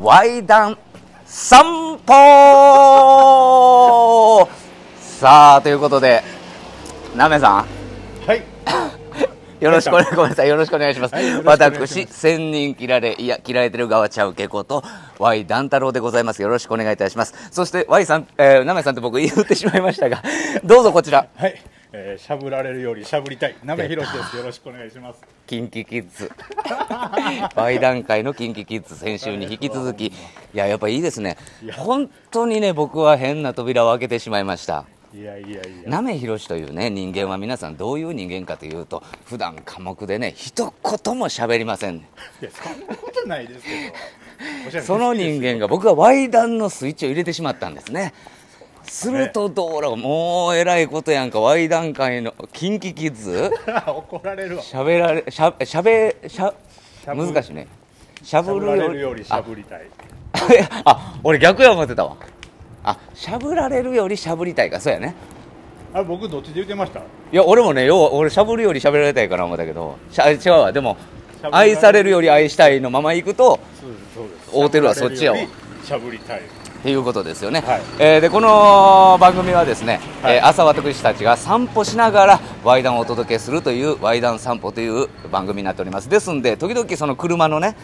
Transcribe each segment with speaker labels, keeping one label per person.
Speaker 1: ワ談散歩さあということでなめさん。
Speaker 2: はい。
Speaker 1: よろしくお願いごめんなさい。よろしくお願いします,、
Speaker 2: はいよろしくお願いします。
Speaker 1: 私千人切られいや切られてる側ちゃうけこと Y 団太郎でございます。よろしくお願いいたします。そして Y さん、えー、なめさんって僕言ってしまいましたがどうぞこちら。
Speaker 2: はい。えー、しゃぶられるよりしゃぶりたい。なめひろしです。よろしくお願いします。
Speaker 1: キンキキッズ Y 段階のキンキキッズ先週に引き続きいややっぱいいですね
Speaker 2: や
Speaker 1: 本当にね僕は変な扉を開けてしまいました
Speaker 2: いやいやいや。
Speaker 1: なめひろしというね人間は皆さんどういう人間かというと普段寡黙でね一言も喋りません
Speaker 2: いや、そんなことないですけど。
Speaker 1: その人間が僕は Y 段のスイッチを入れてしまったんですねすると道路もうえらいことやんか Y 段階のキンキキッズ。
Speaker 2: 怒られるわ。
Speaker 1: しゃべられしゃしゃべしゃ
Speaker 2: しゃぶ
Speaker 1: 難しいね。しゃ
Speaker 2: ぶ
Speaker 1: るよ
Speaker 2: れるよりしゃぶりたい。
Speaker 1: ああ俺逆や思ってたわ。あしゃぶられるよりしゃぶりたいかそうやね。
Speaker 2: あ、僕どっちで言ってました？
Speaker 1: いや俺もねよう俺しゃぶるよりしゃべられたいかな思ったけど。しゃ違うわ。でも愛されるより愛したいのまま行くと
Speaker 2: そうです、そうです。
Speaker 1: 合うてるわそっちやわ。
Speaker 2: しゃぶりたい。
Speaker 1: っていうことですよね、
Speaker 2: はい。
Speaker 1: えーでこの番組はですね、
Speaker 2: はい。
Speaker 1: えー朝私たちが散歩しながらワイダンをお届けするというワイダン散歩という番組になっております。ですんで時々その車のね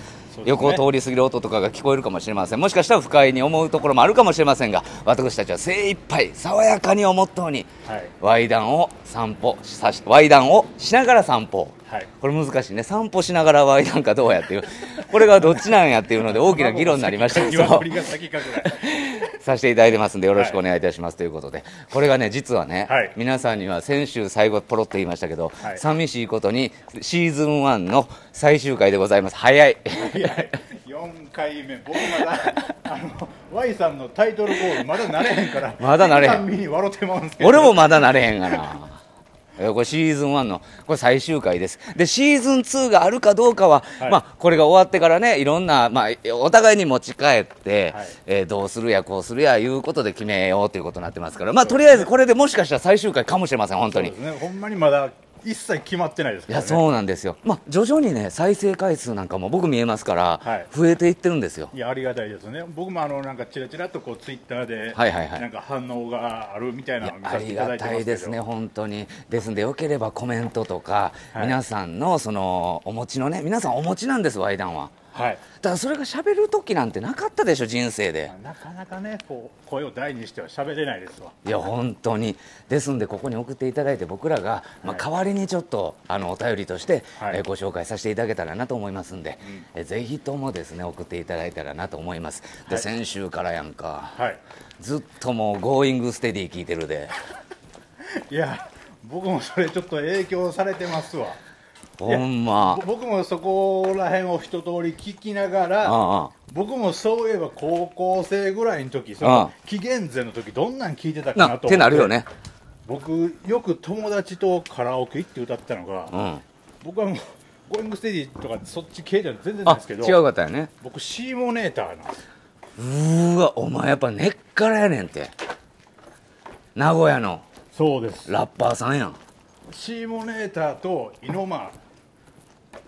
Speaker 1: 横を通り過ぎる音とかが聞こえるかもしれません。もしかしたら不快に思うところもあるかもしれませんが私たちは精一杯爽やかにをモットーに
Speaker 2: はい。
Speaker 1: ワイダンを散歩さしワイダンをしながら散歩
Speaker 2: はい。
Speaker 1: これ難しいね。散歩しながらワイダンかどうやっていう？これがどっちなんやっていうので大きな議論になりました。させていただいてますんでよろしくお願いいたします。ということで。これがね実はね、
Speaker 2: はい。
Speaker 1: 皆さんには先週最後ポロッと言いましたけど、
Speaker 2: はい。
Speaker 1: 寂しいことにシーズン1の最終回でございます。早い。
Speaker 2: いや、4回目、僕まだ、あの、Y さんのタイトルゴール、まだなれへんから、
Speaker 1: まだなれへん。俺もまだなれへんがな。えこれシーズン1のこれ最終回です。でシーズン2があるかどうかは、
Speaker 2: はい。
Speaker 1: まあ、これが終わってからねいろんな、まあ、お互いに持ち帰って、
Speaker 2: はい。
Speaker 1: えーどうするやこうするやいうことで決めようということになってますから、まあ、とりあえずこれでもしかしたら最終回かもしれません本当に。
Speaker 2: ね、ほんまにまだ一切決まってないですから、ね、
Speaker 1: いやそうなんですよ、まあ、徐々にね再生回数なんかも僕見えますから、
Speaker 2: はい。
Speaker 1: 増えていってるんですよ。
Speaker 2: いやありがたいですね、僕もあのなんかちらちらっとこうツイッターで、
Speaker 1: はいはいはい。
Speaker 2: なんか反応があるみたい
Speaker 1: い
Speaker 2: なのを見
Speaker 1: やあり
Speaker 2: させていただいて
Speaker 1: がたいですね、本当に。ですんで、よければコメントとか、
Speaker 2: はい。
Speaker 1: 皆さんのそのお持ちのね、皆さんお持ちなんです、ワイダンは。
Speaker 2: はい、
Speaker 1: だからそれが喋る時なんてなかったでしょ、人生で。
Speaker 2: なかなかね、こう声を大にしては喋れないですわ。
Speaker 1: いや本当に。ですんでここに送っていただいて僕らが、まあ、
Speaker 2: はい。
Speaker 1: 代わりにちょっとあのお便りとして、
Speaker 2: はい。
Speaker 1: えーご紹介させていただけたらなと思いますんで、えーぜひともですね送っていただいたらなと思います。で、
Speaker 2: はい。
Speaker 1: 先週からやんか。
Speaker 2: はい、
Speaker 1: ずっともう「ゴーイングステディ聞いてるで。
Speaker 2: いや、僕もそれちょっと影響されてますわ。
Speaker 1: ほんま。
Speaker 2: ぼ僕もそこら辺を一通り聞きながら、
Speaker 1: ああ
Speaker 2: 僕もそういえば高校生ぐらいの時その紀元前の時どんなん聞いてたか
Speaker 1: な
Speaker 2: と思って
Speaker 1: てなるよね。
Speaker 2: 僕よく友達とカラオケ行って歌ってたのが、
Speaker 1: うん。
Speaker 2: 僕はもうゴーイングステディとかそっち系じゃ全然ない
Speaker 1: ん
Speaker 2: ですけど
Speaker 1: 違うかったよね。
Speaker 2: 僕シーモネーターなんです。
Speaker 1: うーわお前やっぱ根っからやねんって。名古屋の
Speaker 2: そうです。
Speaker 1: ラッパーさんやん。
Speaker 2: シーモネーターとイノマ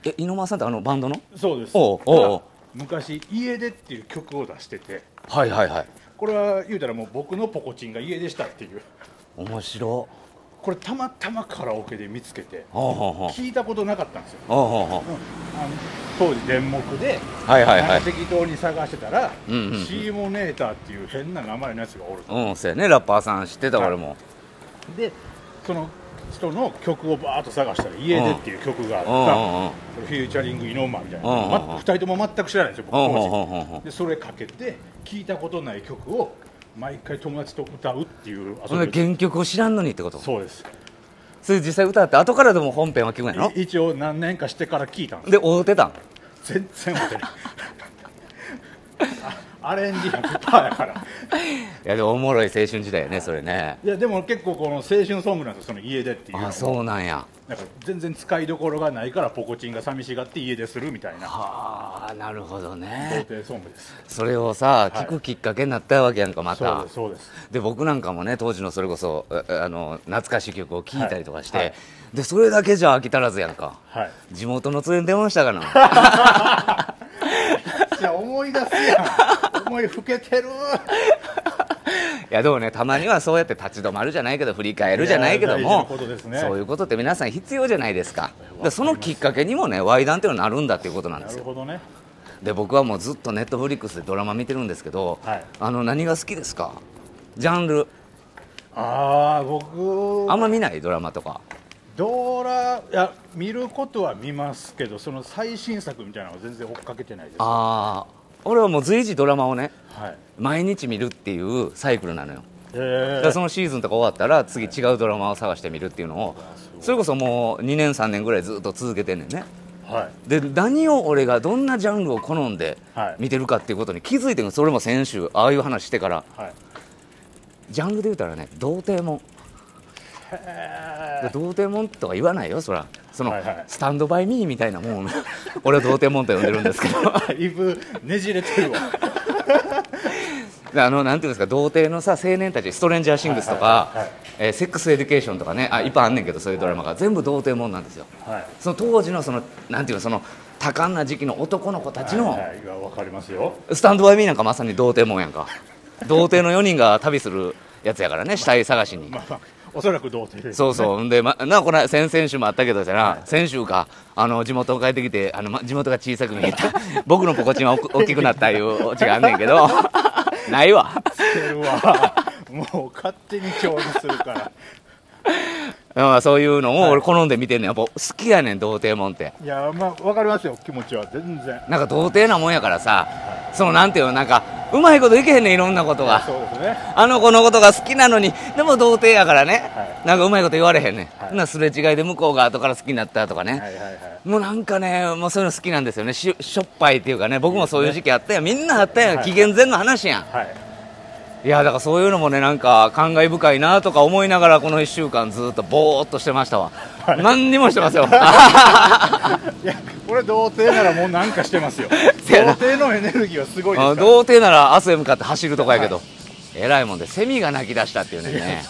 Speaker 1: え猪間さんってあのバンドの？
Speaker 2: そうです。
Speaker 1: おうおう
Speaker 2: 昔「家出」っていう曲を出してて。
Speaker 1: はいはいはい。
Speaker 2: これは言うたらもう僕のポコチンが家出したっていう。
Speaker 1: 面白。
Speaker 2: これたまたまカラオケで見つけて聞いたことなかったんですよ、
Speaker 1: ほう
Speaker 2: 当時電目で
Speaker 1: はいはいはい。
Speaker 2: 適当に探してたら、
Speaker 1: うんうんうん。
Speaker 2: シーモネーターっていう変な名前のやつがおると。
Speaker 1: うんそうやね。ラッパーさん知ってた
Speaker 2: はい。
Speaker 1: 俺も。
Speaker 2: でその人の曲をバーッと探したら「家出」っていう曲があった、フューチャリングイノーマみたいな、
Speaker 1: うんうんうん。
Speaker 2: ま2人とも全く知らないんですよ僕当時。でそれかけて聞いたことない曲を毎回友達と歌うっていう遊びを
Speaker 1: 原曲を知らんのにってこと？
Speaker 2: そうです。
Speaker 1: それ実際歌って後からでも本編は聞くんやろ？
Speaker 2: い一応何年かしてから聞いたんです。
Speaker 1: で会うてたん？
Speaker 2: 全然覚えてない。あ アレンジ100%やから。
Speaker 1: いやでもおもろい青春時代やねそれね。
Speaker 2: いやでも結構この青春ソングなんですよその家出っていう
Speaker 1: あそうなんや。
Speaker 2: なんか全然使いどころがないからポコチンが寂しがって家出するみたいな。
Speaker 1: はあなるほど
Speaker 2: 童
Speaker 1: ね
Speaker 2: 貞ソングです。
Speaker 1: それをさ
Speaker 2: い。
Speaker 1: 聞くきっかけになったわけやんかま
Speaker 2: そう
Speaker 1: た
Speaker 2: ですそうです。
Speaker 1: で僕なんかもね当時のそれこそああの懐かしい曲を聴いたりとかして、
Speaker 2: はい。はい
Speaker 1: でそれだけじゃ飽き足らずやんか。
Speaker 2: はい。
Speaker 1: 地元の連れに電話したかな。
Speaker 2: 思い出すやん思いふけてる。
Speaker 1: いやでもねたまにはそうやって立ち止まるじゃないけど振り返るじゃないけども
Speaker 2: 事なことですね。
Speaker 1: そういうことって皆さん必要じゃないですか。でそのきっかけにもね Y 談っていうのはなるんだっていうことなんで
Speaker 2: な
Speaker 1: すよ。
Speaker 2: るほどね。
Speaker 1: で僕はもうずっとネットフリックスでドラマ見てるんですけど、
Speaker 2: はい。
Speaker 1: あの何が好きですか？ジャンル。
Speaker 2: ああ僕。
Speaker 1: あんま見ない？ドラマとか。
Speaker 2: ドラいや見ることは見ますけどその最新作みたいなのは全然追っかけてないです。
Speaker 1: ああ俺はもう随時ドラマをね
Speaker 2: はい。
Speaker 1: 毎日見るっていうサイクルなのよ。
Speaker 2: え
Speaker 1: だからそのシーズンとか終わったら次違うドラマを探してみるっていうのをそれこそもう2年3年ぐらいずっと続けてんねんね。
Speaker 2: はい。
Speaker 1: で何を俺がどんなジャンルを好んで
Speaker 2: はい。
Speaker 1: 見てるかっていうことに気づいてるの。それも先週ああいう話してから。
Speaker 2: はい。
Speaker 1: ジャンルで言うたらね童貞もん
Speaker 2: へ
Speaker 1: で 童貞もんとか言わないよそら。その、
Speaker 2: はいはい。
Speaker 1: スタンドバイミーみたいなもん 俺は童貞もんと呼んでるんですけど。
Speaker 2: え だいぶねじれてるわ。
Speaker 1: であのなんていうんですか童貞のさ青年たちストレンジャーシングスとか、
Speaker 2: はいはいはいはい。
Speaker 1: えーセックスエデュケーションとかねあいっぱいあんねんけどそういうドラマが。全部童貞もんなんですよ。
Speaker 2: はい。
Speaker 1: その当時のそのなんていうのその多感な時期の男の子たちの、
Speaker 2: はいはかりますよ。
Speaker 1: スタンドバイミーなんかまさに童貞もんやんか。童貞の4人が旅するやつやからね死体探しに、
Speaker 2: まあまあおそらく童貞。
Speaker 1: そうそう、んで、ま、なこの先々週もあったけどじゃな、先週か、あの地元帰ってきて、あのま地元が小さく見えた、僕のポコチンは大きくなったいうオチがあんねんけど、ないわ。
Speaker 2: もう勝手に表示するから
Speaker 1: うんそういうのを俺好んで見てんねん。やっぱ好きやねん、童貞もんって。
Speaker 2: いやまあわかりますよ気持ちは。全然。
Speaker 1: なんか童貞なもんやからさ、そのなんていうの、なんか、うまいこといけへんねん、いろんなことが。
Speaker 2: そうですね。
Speaker 1: あの子のことが好きなのに、でも童貞やからね、
Speaker 2: はい。
Speaker 1: なんかうまいこと言われへんねん。
Speaker 2: はい。
Speaker 1: ほなすれ違いで向こうが後から好きになったとかね。
Speaker 2: はいはいはい。
Speaker 1: もうなんかね、もうそういうの好きなんですよね、ししょっぱいっていうかね、僕もそういう時期あったよ、みんなあったやん、
Speaker 2: はい。
Speaker 1: 紀元前の話やん、
Speaker 2: はい
Speaker 1: いや、だからそういうのもね、なんか感慨深いなとか思いながら、この1週間、ずっとぼーっとしてましたわ、何にもしてますよ、
Speaker 2: いやこれ童貞ならもうなんかしてますよ。童貞のエネルギーはすごいです
Speaker 1: あ
Speaker 2: から。
Speaker 1: 童貞なら明日へ向かって走るとかやけど、えらいもんで、セミが鳴き出したっていうね、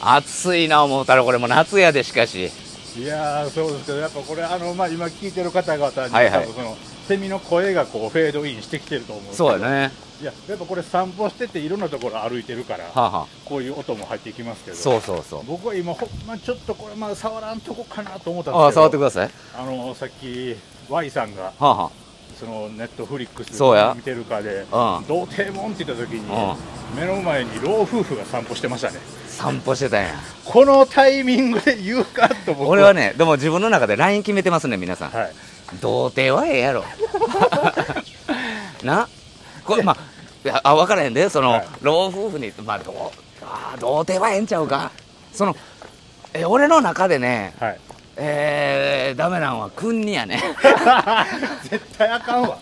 Speaker 1: 暑いな思ったら、これもう夏やで、しかし、
Speaker 2: いやーそうですけどやっぱこれあの、まあ、今聞いてる方々に、
Speaker 1: はいはい。
Speaker 2: そのセミの声がこうフェードインしてきてると思う
Speaker 1: そうやね、
Speaker 2: いややっぱこれ散歩してていろんなところ歩いてるから、
Speaker 1: は、は、
Speaker 2: こういう音も入ってきますけど
Speaker 1: そうそうそう、
Speaker 2: 僕は今ほんまちょっとこれまあ触らんとこかなと思ったんですけど
Speaker 1: あ、触ってください、
Speaker 2: あのさっき Y さんが
Speaker 1: は、は
Speaker 2: そのネットフリックス
Speaker 1: そうや
Speaker 2: 見てるかで
Speaker 1: うん
Speaker 2: 童貞もんって言った時に
Speaker 1: う
Speaker 2: 目の前に老夫婦が散歩してましたね、
Speaker 1: 散歩してたんや。
Speaker 2: このタイミングで言うかと僕
Speaker 1: 俺はね、でも自分の中で LINE 決めてますね、皆さん。
Speaker 2: はい
Speaker 1: 童貞はええやろ。な。これまああ分からへんで。その、
Speaker 2: はい。
Speaker 1: 老夫婦にまあどうあー童貞はええんちゃうか。そのえ俺の中でね
Speaker 2: はい。
Speaker 1: えー、ダメなんは君にやね。
Speaker 2: 絶対あかんわ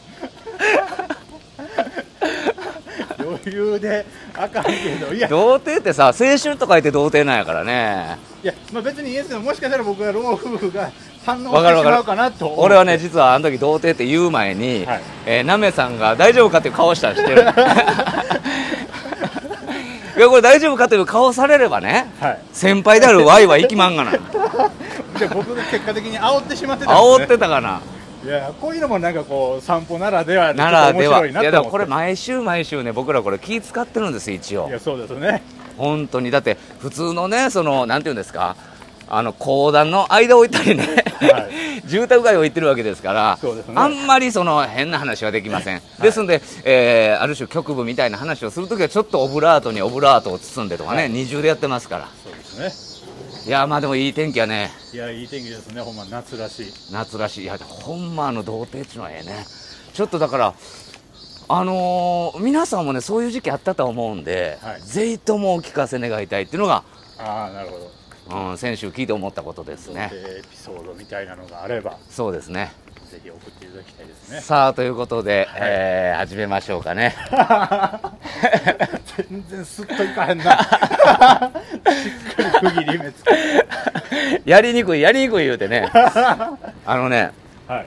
Speaker 2: 余裕であかんけどいや。
Speaker 1: 童貞ってさ青春と書いて童貞なんやからね。
Speaker 2: いや、まあ、別にいいですよもしかしたら僕は老夫婦が反応してしまうかなと
Speaker 1: 俺はね実はあの時童貞って言う前に、
Speaker 2: はい。
Speaker 1: えーなめさんが大丈夫かっていう顔したらしてる？いやこれ大丈夫かという顔されればね
Speaker 2: はい。
Speaker 1: 先輩である Y は行きまんがな
Speaker 2: じゃあ僕が結果的に煽ってしまってたね、
Speaker 1: 煽ってたかない
Speaker 2: やこういうのもなんかこう散歩ならでは
Speaker 1: ならでは。いやでもこれ毎週毎週ね僕らこれ気使ってるんですよ一応。
Speaker 2: いやそうですね。
Speaker 1: 本当に。だって普通のねそのなんていうんですかあの公団の間を置いたりね、
Speaker 2: は
Speaker 1: 住宅街を行ってるわけですから
Speaker 2: そうですね。
Speaker 1: あんまりその変な話はできません、ですので、えーある種局部みたいな話をするときはちょっとオブラートにオブラートを包んでとかね、
Speaker 2: はい。
Speaker 1: 二重でやってますから。
Speaker 2: そうですね
Speaker 1: いやまあでもいい天気はね。
Speaker 2: いやいい天気ですね。ほんま夏らしい。
Speaker 1: 夏らしい。いやほんまあの童貞っちゅうのはええね。ちょっとだからあのー皆さんもねそういう時期あったと思うんで、
Speaker 2: はい。
Speaker 1: ぜひともお聞かせ願いたいっていうのが、
Speaker 2: ああなるほど。
Speaker 1: うん、先週聞いて思ったことですね。
Speaker 2: でエピソードみたいなのがあれば。
Speaker 1: そうですね
Speaker 2: ぜひ送っていただきたいですね。
Speaker 1: さあということで、えー始めましょうかね。
Speaker 2: 全然スッといかへんな。しっかり区切り目つけ
Speaker 1: やりにくいやりにくい言うてね。あのね
Speaker 2: はい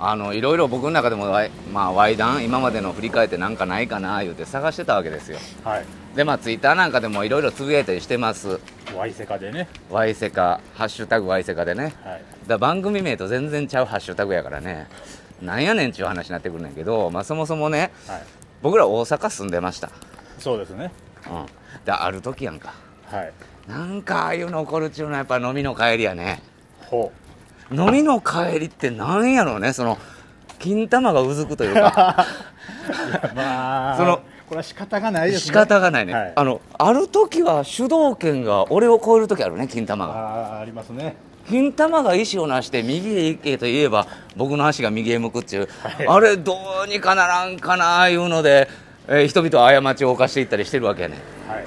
Speaker 1: あのいろいろ僕の中でもワイ、まあ、ワイダン今までの振り返ってなんかないかな言うて探してたわけですよ。
Speaker 2: はい。
Speaker 1: でまあツイッターなんかでもいろいろつぶやいたりしてます。
Speaker 2: ワイセカでね。
Speaker 1: ワイセカハッシュタグワイセカでね。
Speaker 2: はい。
Speaker 1: だ番組名と全然ちゃうハッシュタグやからね。なんやねんっちゅう話になってくるんだけど、まあ、そもそもね
Speaker 2: はい。
Speaker 1: 僕ら大阪住んでました、
Speaker 2: そうですね。
Speaker 1: うん、である時やんか。
Speaker 2: はい。
Speaker 1: なんかああいうの起こるっちゅうのはやっぱ飲みの帰りやね。
Speaker 2: ほ
Speaker 1: 飲みの帰りってなんやろうね。その金玉がうずくというか。
Speaker 2: う まあ
Speaker 1: その
Speaker 2: これは仕方がないですね。
Speaker 1: 仕方がないね、
Speaker 2: はい。
Speaker 1: あのある時は主導権が俺を超える時あるね金玉が。
Speaker 2: あーありますね。
Speaker 1: 金玉が意思をなして右へ行けと言えば僕の足が右へ向くっていう、
Speaker 2: はい。
Speaker 1: あれどうにかならんかないうので、えー人々は過ちを犯していったりしてるわけやね。
Speaker 2: はい。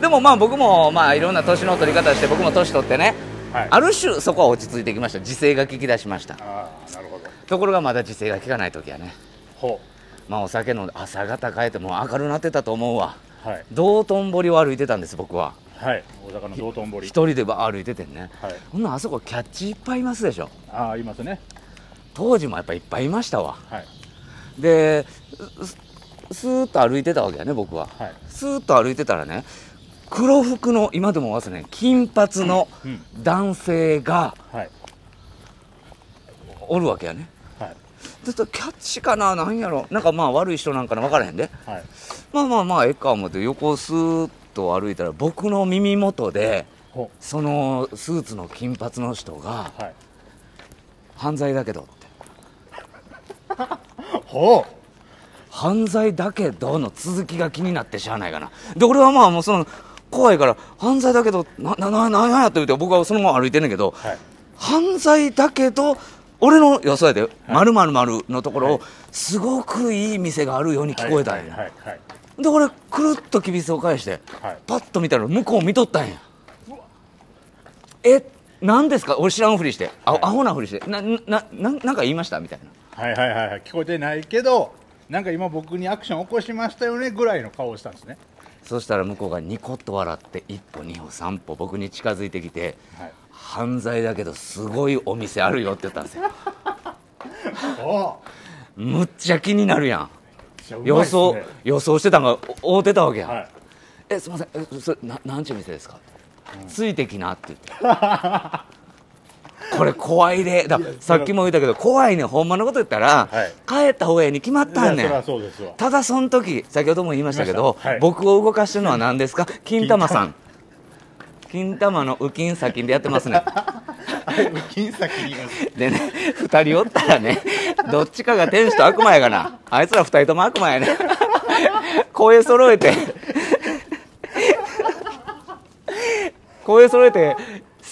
Speaker 1: でもまあ僕もまあいろんな年の取り方して僕も年取ってね、
Speaker 2: はい。
Speaker 1: ある種そこは落ち着いてきました。時勢が効き出しました。
Speaker 2: ああなるほど。
Speaker 1: ところがまだ時勢が効かない時はね。
Speaker 2: ほ
Speaker 1: まあお酒飲んで朝方帰ってもう明るなってたと思うわ。
Speaker 2: うはい。
Speaker 1: 道頓堀を歩いてたんです僕は。
Speaker 2: はい。大阪の道頓堀。
Speaker 1: 一人でば歩いててんね。
Speaker 2: はい。
Speaker 1: ほんならあそこキャッチいっぱいいますでしょ。
Speaker 2: ああいますね。
Speaker 1: 当時もやっぱいっぱいいましたわ。
Speaker 2: はい。
Speaker 1: でススーッと歩いてたわけやね僕は。
Speaker 2: はい。
Speaker 1: スーッと歩いてたらね黒服の今でも忘れない金髪の
Speaker 2: うん。
Speaker 1: 男性が
Speaker 2: はい。
Speaker 1: おるわけやね。
Speaker 2: はい。
Speaker 1: ちょっとキャッチかななんやろ。なんかまあ悪い人なんかな分からへんで。
Speaker 2: はい。
Speaker 1: まあまあまあええか思って横をスーッと歩いたら僕の耳元で
Speaker 2: ほ
Speaker 1: そのスーツの金髪の人が
Speaker 2: うはい。
Speaker 1: 犯罪だけどって。
Speaker 2: ほう。
Speaker 1: 犯罪だけどの続きが気になってしゃあないかな。で俺はまあもうその怖いから犯罪だけどななななんやって言って僕はそのまま歩いてんねんけど
Speaker 2: はい。
Speaker 1: 犯罪だけど俺の予想やで「まるまるまるのところをすごくいい店があるように聞こえたんや、で俺くるっときびすを返して
Speaker 2: はい。
Speaker 1: パッと見たら向こう見とったんや。え何ですか？俺知らんふりして。あ、
Speaker 2: はい。
Speaker 1: アホなふりして。ななななんか言いました？みたいな。
Speaker 2: はいはいはいはい。聞こえてないけどなんか今僕にアクション起こしましたよねぐらいの顔をしたんですね
Speaker 1: そしたら向こうがニコッと笑って一歩二歩三歩僕に近づいてきて
Speaker 2: はい。
Speaker 1: 犯罪だけどすごいお店あるよって言ったんですよ。
Speaker 2: お
Speaker 1: むっちゃ気になるやん。
Speaker 2: う
Speaker 1: 予想、予想してたんがお会うてたわけや。ん、
Speaker 2: はい。
Speaker 1: えすいません。えそれななんちゅう店ですか、ついてきなって言って これ怖いで。ださっきも言ったけど怖いね。ほんまのこと言ったら、
Speaker 2: はい。
Speaker 1: 帰った方がええに決まったんねん。ただその時先ほども言いましたけど僕を動かしてるのは何ですか？金玉さん。金玉。の右金先でやってますね。
Speaker 2: 金先
Speaker 1: でね2人おったらねどっちかが天使と悪魔やがな。あいつら2人とも悪魔やね声揃えて。声揃えて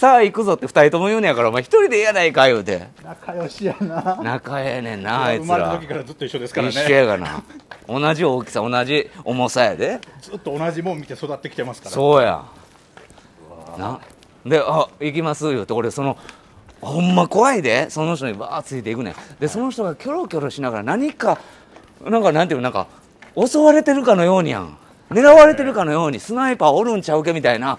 Speaker 1: さあ行くぞって2人とも言うねやからお前1人でええやないか言うて。
Speaker 2: 仲良しやな。
Speaker 1: 仲ええねんなあいつ
Speaker 2: 生まれた
Speaker 1: ら
Speaker 2: 時からずっと一緒ですから
Speaker 1: 一緒
Speaker 2: ね
Speaker 1: やがな。同じ大きさ同じ重さやで。
Speaker 2: ずっと同じもん見て育ってきてますから。
Speaker 1: そうや。なで「あ行きます」言うて。俺そのほんま怖いで。その人にバーついていくねん。でその人がキョロキョロしながら何かなんかなんていうのなんか襲われてるかのようにやん。狙われてるかのようにスナイパーおるんちゃうけみたいな。
Speaker 2: は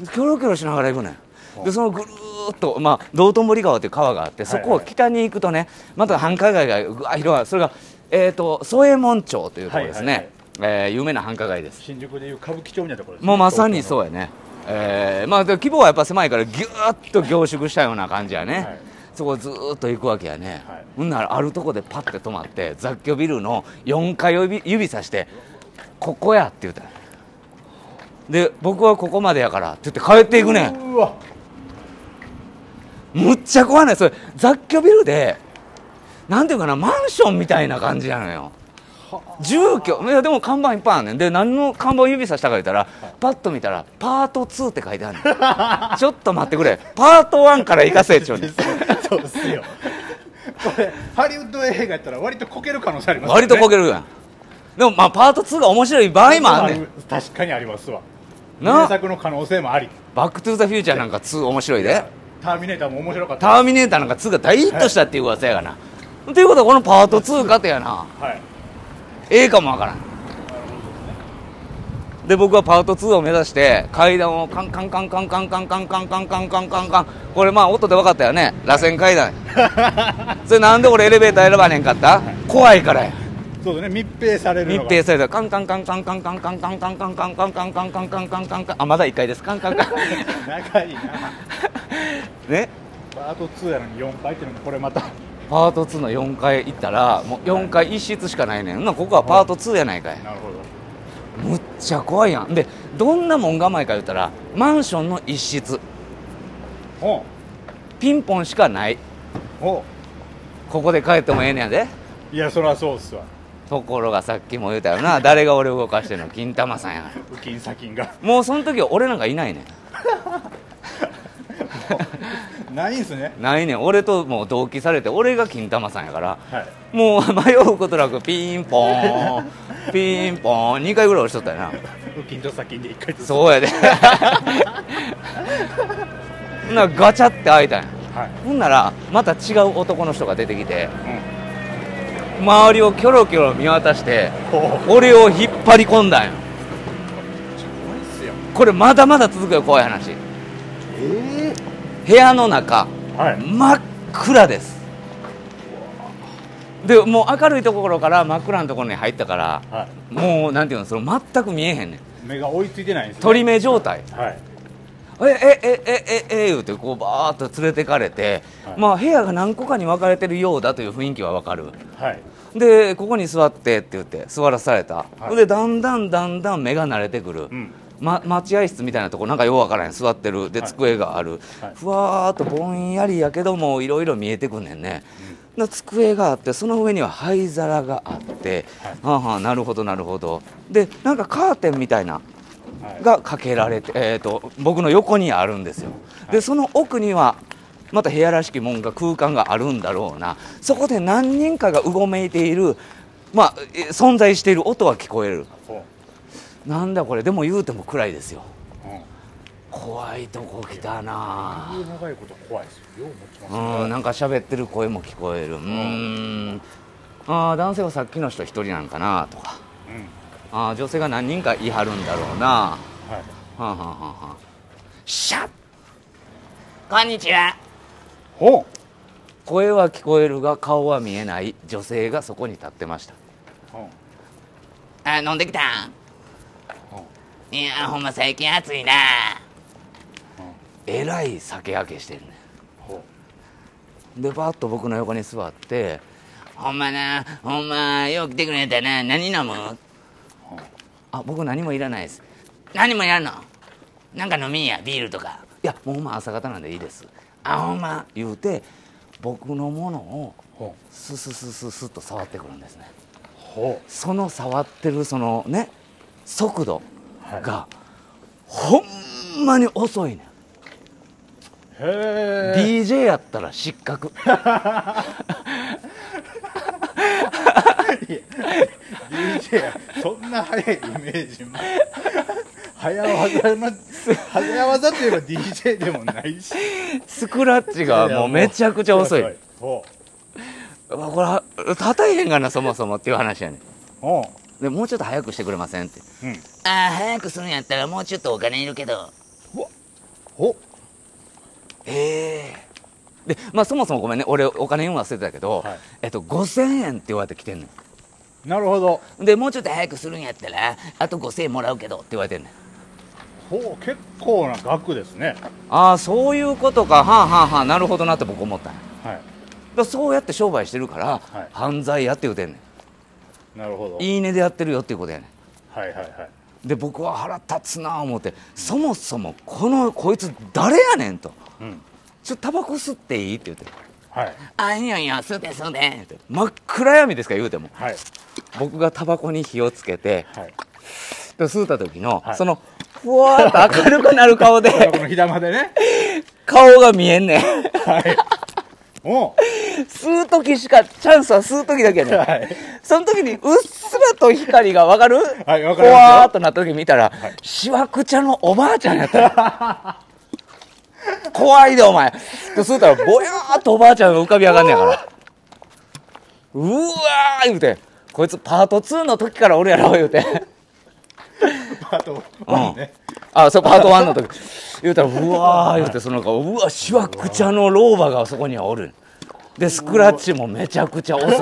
Speaker 2: い。
Speaker 1: キョロキョロしながら行くねんでそのぐるーっと、まあ、道頓堀川という川があってそこを北に行くとねまた繁華街がぐわー広がる。それが、えー、と添右衛門町というところですね、
Speaker 2: はいはい
Speaker 1: えー有名な繁華街です。
Speaker 2: 新宿でいう歌舞伎町みたいなところですね。
Speaker 1: もうまさにそうやね、えーまあ、で規模はやっぱ狭いからぎゅーっと凝縮したような感じやね、
Speaker 2: はい。
Speaker 1: そこずーっと行くわけやね、
Speaker 2: はい。
Speaker 1: ほんならあるとこでパッて止まって雑居ビルの4階を指指さして「ここや」って言った。ので僕はここまでやからって言って帰っていくねん。
Speaker 2: うわ
Speaker 1: むっちゃ怖い。ねそれ雑居ビルでなんていうかなマンションみたいな感じなのよ。住居。いやでも看板いっぱいあんねん。で何の看板指さしたか言ったら、パッと見たらパート2って書いてある ちょっと待ってくれ。パート1から行かせっちゅうねん。
Speaker 2: そうですよ。これハリウッド映画やったら割とこける可能性あります
Speaker 1: 割とこけ
Speaker 2: る
Speaker 1: るやん。でもまあパート2が面白い場合もあんねん。
Speaker 2: 確かにありますわ。
Speaker 1: な
Speaker 2: 名作の可能性もあり。
Speaker 1: バックトゥーザフューチャーなんか2面白いで
Speaker 2: ターミネーターも面白かった。
Speaker 1: ターミネーターなんか2が大ヒットしたっていう噂やがな、ということはこのパート2かてやな。
Speaker 2: はい。
Speaker 1: ええかもわからん。で僕はパート2を目指して階段をカンカンカンカンカンカンカンカンカンカンカンカンカン。これまあ音で分かったよね。螺旋階段。それなんで俺エレベーター選ばねんかった？怖いからや。
Speaker 2: そうですね。密閉される
Speaker 1: 密閉された。カンカンカンカンカンカンカンカンカンカンカンカンカンカンカンカンカンカンカンあまだ1階ですカンカンカン
Speaker 2: 長いな
Speaker 1: ね。
Speaker 2: パート2やのに4回っていうのもこれまた。
Speaker 1: パート2の4階行ったらもう4階一室しかないねん。ほんならここはパート2やないかい。
Speaker 2: なるほど。
Speaker 1: むっちゃ怖いやん。でどんな門構えか言ったらマンションの一室。
Speaker 2: ほ
Speaker 1: ピンポンしかない。ここで帰ってもええねやで。
Speaker 2: ういやそりゃそうっすわ。
Speaker 1: ところがさっきも言うたよな。誰が俺を動かしてんの？金玉さんやから。
Speaker 2: ウキンサキンが。
Speaker 1: もうその時は俺なんかいないね
Speaker 2: ないんすね。
Speaker 1: んないねん。俺ともう同期されて俺が金玉さんやから
Speaker 2: はい。
Speaker 1: もう迷うことなくピンポーン ピンポーン2回ぐらい押しとったよな。
Speaker 2: ウキンとサキンで一回ずつ。
Speaker 1: そうやで。ならガチャって開いたんや。
Speaker 2: はい。
Speaker 1: ほんならまた違う男の人が出てきて
Speaker 2: うん。
Speaker 1: 周りをキョロキョロ見渡して俺を引っ張り込んだんや。これまだまだ続くよ怖い話。
Speaker 2: え
Speaker 1: 部屋の中
Speaker 2: えはい。
Speaker 1: 真っ暗です。でもう明るいところから真っ暗なところに入ったから
Speaker 2: は
Speaker 1: もうなんていうのその全く見えへんねん。
Speaker 2: い目が追いついてないんですね。
Speaker 1: 鳥目状態。
Speaker 2: はい。
Speaker 1: ええええええ言うてこうバーッと連れてかれて、
Speaker 2: はい。
Speaker 1: まあ部屋が何個かに分かれてるようだという雰囲気は分かる。
Speaker 2: はい。
Speaker 1: でここに座ってって言って座らされた、
Speaker 2: はい。
Speaker 1: でだんだんだんだん目が慣れてくる、
Speaker 2: うん
Speaker 1: ま、待合室みたいなとこなんかようわからへん。座ってる。で
Speaker 2: はい。
Speaker 1: 机がある、
Speaker 2: はい。
Speaker 1: ふわーっとぼんやりやけどもいろいろ見えてくんねんね、で机があってその上には灰皿があって、はあはあなるほどなるほど。でなんかカーテンみたいな
Speaker 2: はい。
Speaker 1: がかけられて、えー、と僕の横にあるんですよ。でその奥にはまた部屋らしきもんが空間があるんだろうな。そこで何人かがうごめいているまあえ存在している音は聞こえる。
Speaker 2: ほ
Speaker 1: なんだこれ。でも言うても暗いですよ。
Speaker 2: ううん。
Speaker 1: 怖いとこ来たな。
Speaker 2: 長いこと怖いですよ。よう
Speaker 1: んなんか喋ってる声も聞こえる。うーん。あー男性はさっきの人一人なんかなとか。
Speaker 2: うん。
Speaker 1: あー女性が何人かいはるんだろうな。
Speaker 2: はい。
Speaker 1: はあ、はあはあはあ、シャッ。こんにちは。
Speaker 2: ほ
Speaker 1: 声は聞こえるが顔は見えない。女性がそこに立ってました。
Speaker 2: うほう
Speaker 1: あ飲んできたん。
Speaker 2: ほ
Speaker 1: いやほんま最近暑いな。えらい酒焼けしてるね。
Speaker 2: ほ
Speaker 1: でバッと僕の横に座って「ほんまなほんまよう来てくれたな。何飲む?」あ僕何もいらないです。何もいらんの？なんか飲みんやビールとか。いやもうほんま朝方なんでいいです。あほんま。言うて僕のものを
Speaker 2: ほ
Speaker 1: スススススッと触ってくるんですね。その触ってるそのね速度がほんまに遅いねん。
Speaker 2: へえ
Speaker 1: DJ やったら失格。
Speaker 2: DJ そんな速いイメージも。早技の早技といえば DJ でもないし。
Speaker 1: スクラッチがもうめちゃくちゃ遅い。これ叩いへんがなそもそもっていう話やねんでもうちょっと早くしてくれませんって。
Speaker 2: ううん。
Speaker 1: ああ早くするんやったらもうちょっとお金いるけど。
Speaker 2: ほ
Speaker 1: ええ。でまあそもそもごめんね。俺お金言うの忘れてたけど、
Speaker 2: はい。
Speaker 1: えっと5000円って言われてきてんね
Speaker 2: なるほど。
Speaker 1: んでもうちょっと早くするんやったらあと5000円もらうけどって言われてんねん。
Speaker 2: ほう結構な額ですね。
Speaker 1: ああそういうことか。はあはあはあなるほどなって僕思ったんや。
Speaker 2: はい。
Speaker 1: らそうやって商売してるから、
Speaker 2: はい。
Speaker 1: 犯罪やって言うてんね
Speaker 2: なるほど。
Speaker 1: んいいねでやってるよっていうことやねん。
Speaker 2: はいはいはい。
Speaker 1: で僕は腹立つな思ってそもそもこのこいつ誰やねんと。
Speaker 2: うん「
Speaker 1: ちょっとタバコ吸っていい?」って言って。
Speaker 2: はい「
Speaker 1: あいいよいいよ吸って吸って」って。真っ暗闇ですから言うても。
Speaker 2: はい。
Speaker 1: 僕がタバコに火をつけて
Speaker 2: はい。
Speaker 1: で吸った時の、
Speaker 2: はい。
Speaker 1: そのふわーっと明るくなる顔で
Speaker 2: この火玉でね。
Speaker 1: 顔が見えんねん。
Speaker 2: はい
Speaker 1: 吸う時しかチャンスは吸う時だけやねん、
Speaker 2: はい。
Speaker 1: その時にうっすらと光がわかる？
Speaker 2: はいわかりますよ。
Speaker 1: ふわーっとなった時見たら、しわくちゃのおばあちゃんやった。怖いでお前。で吸うたらぼやーっとおばあちゃんが浮かび上がんねやから。うわー言うてこいつパート2の時から俺やろ言うて。
Speaker 2: あとワンね
Speaker 1: あそうパート1の時。言うたらうわー言うてその顔うわしわくちゃの老婆がそこにはおる。でスクラッチもめちゃくちゃ遅い。
Speaker 2: ロ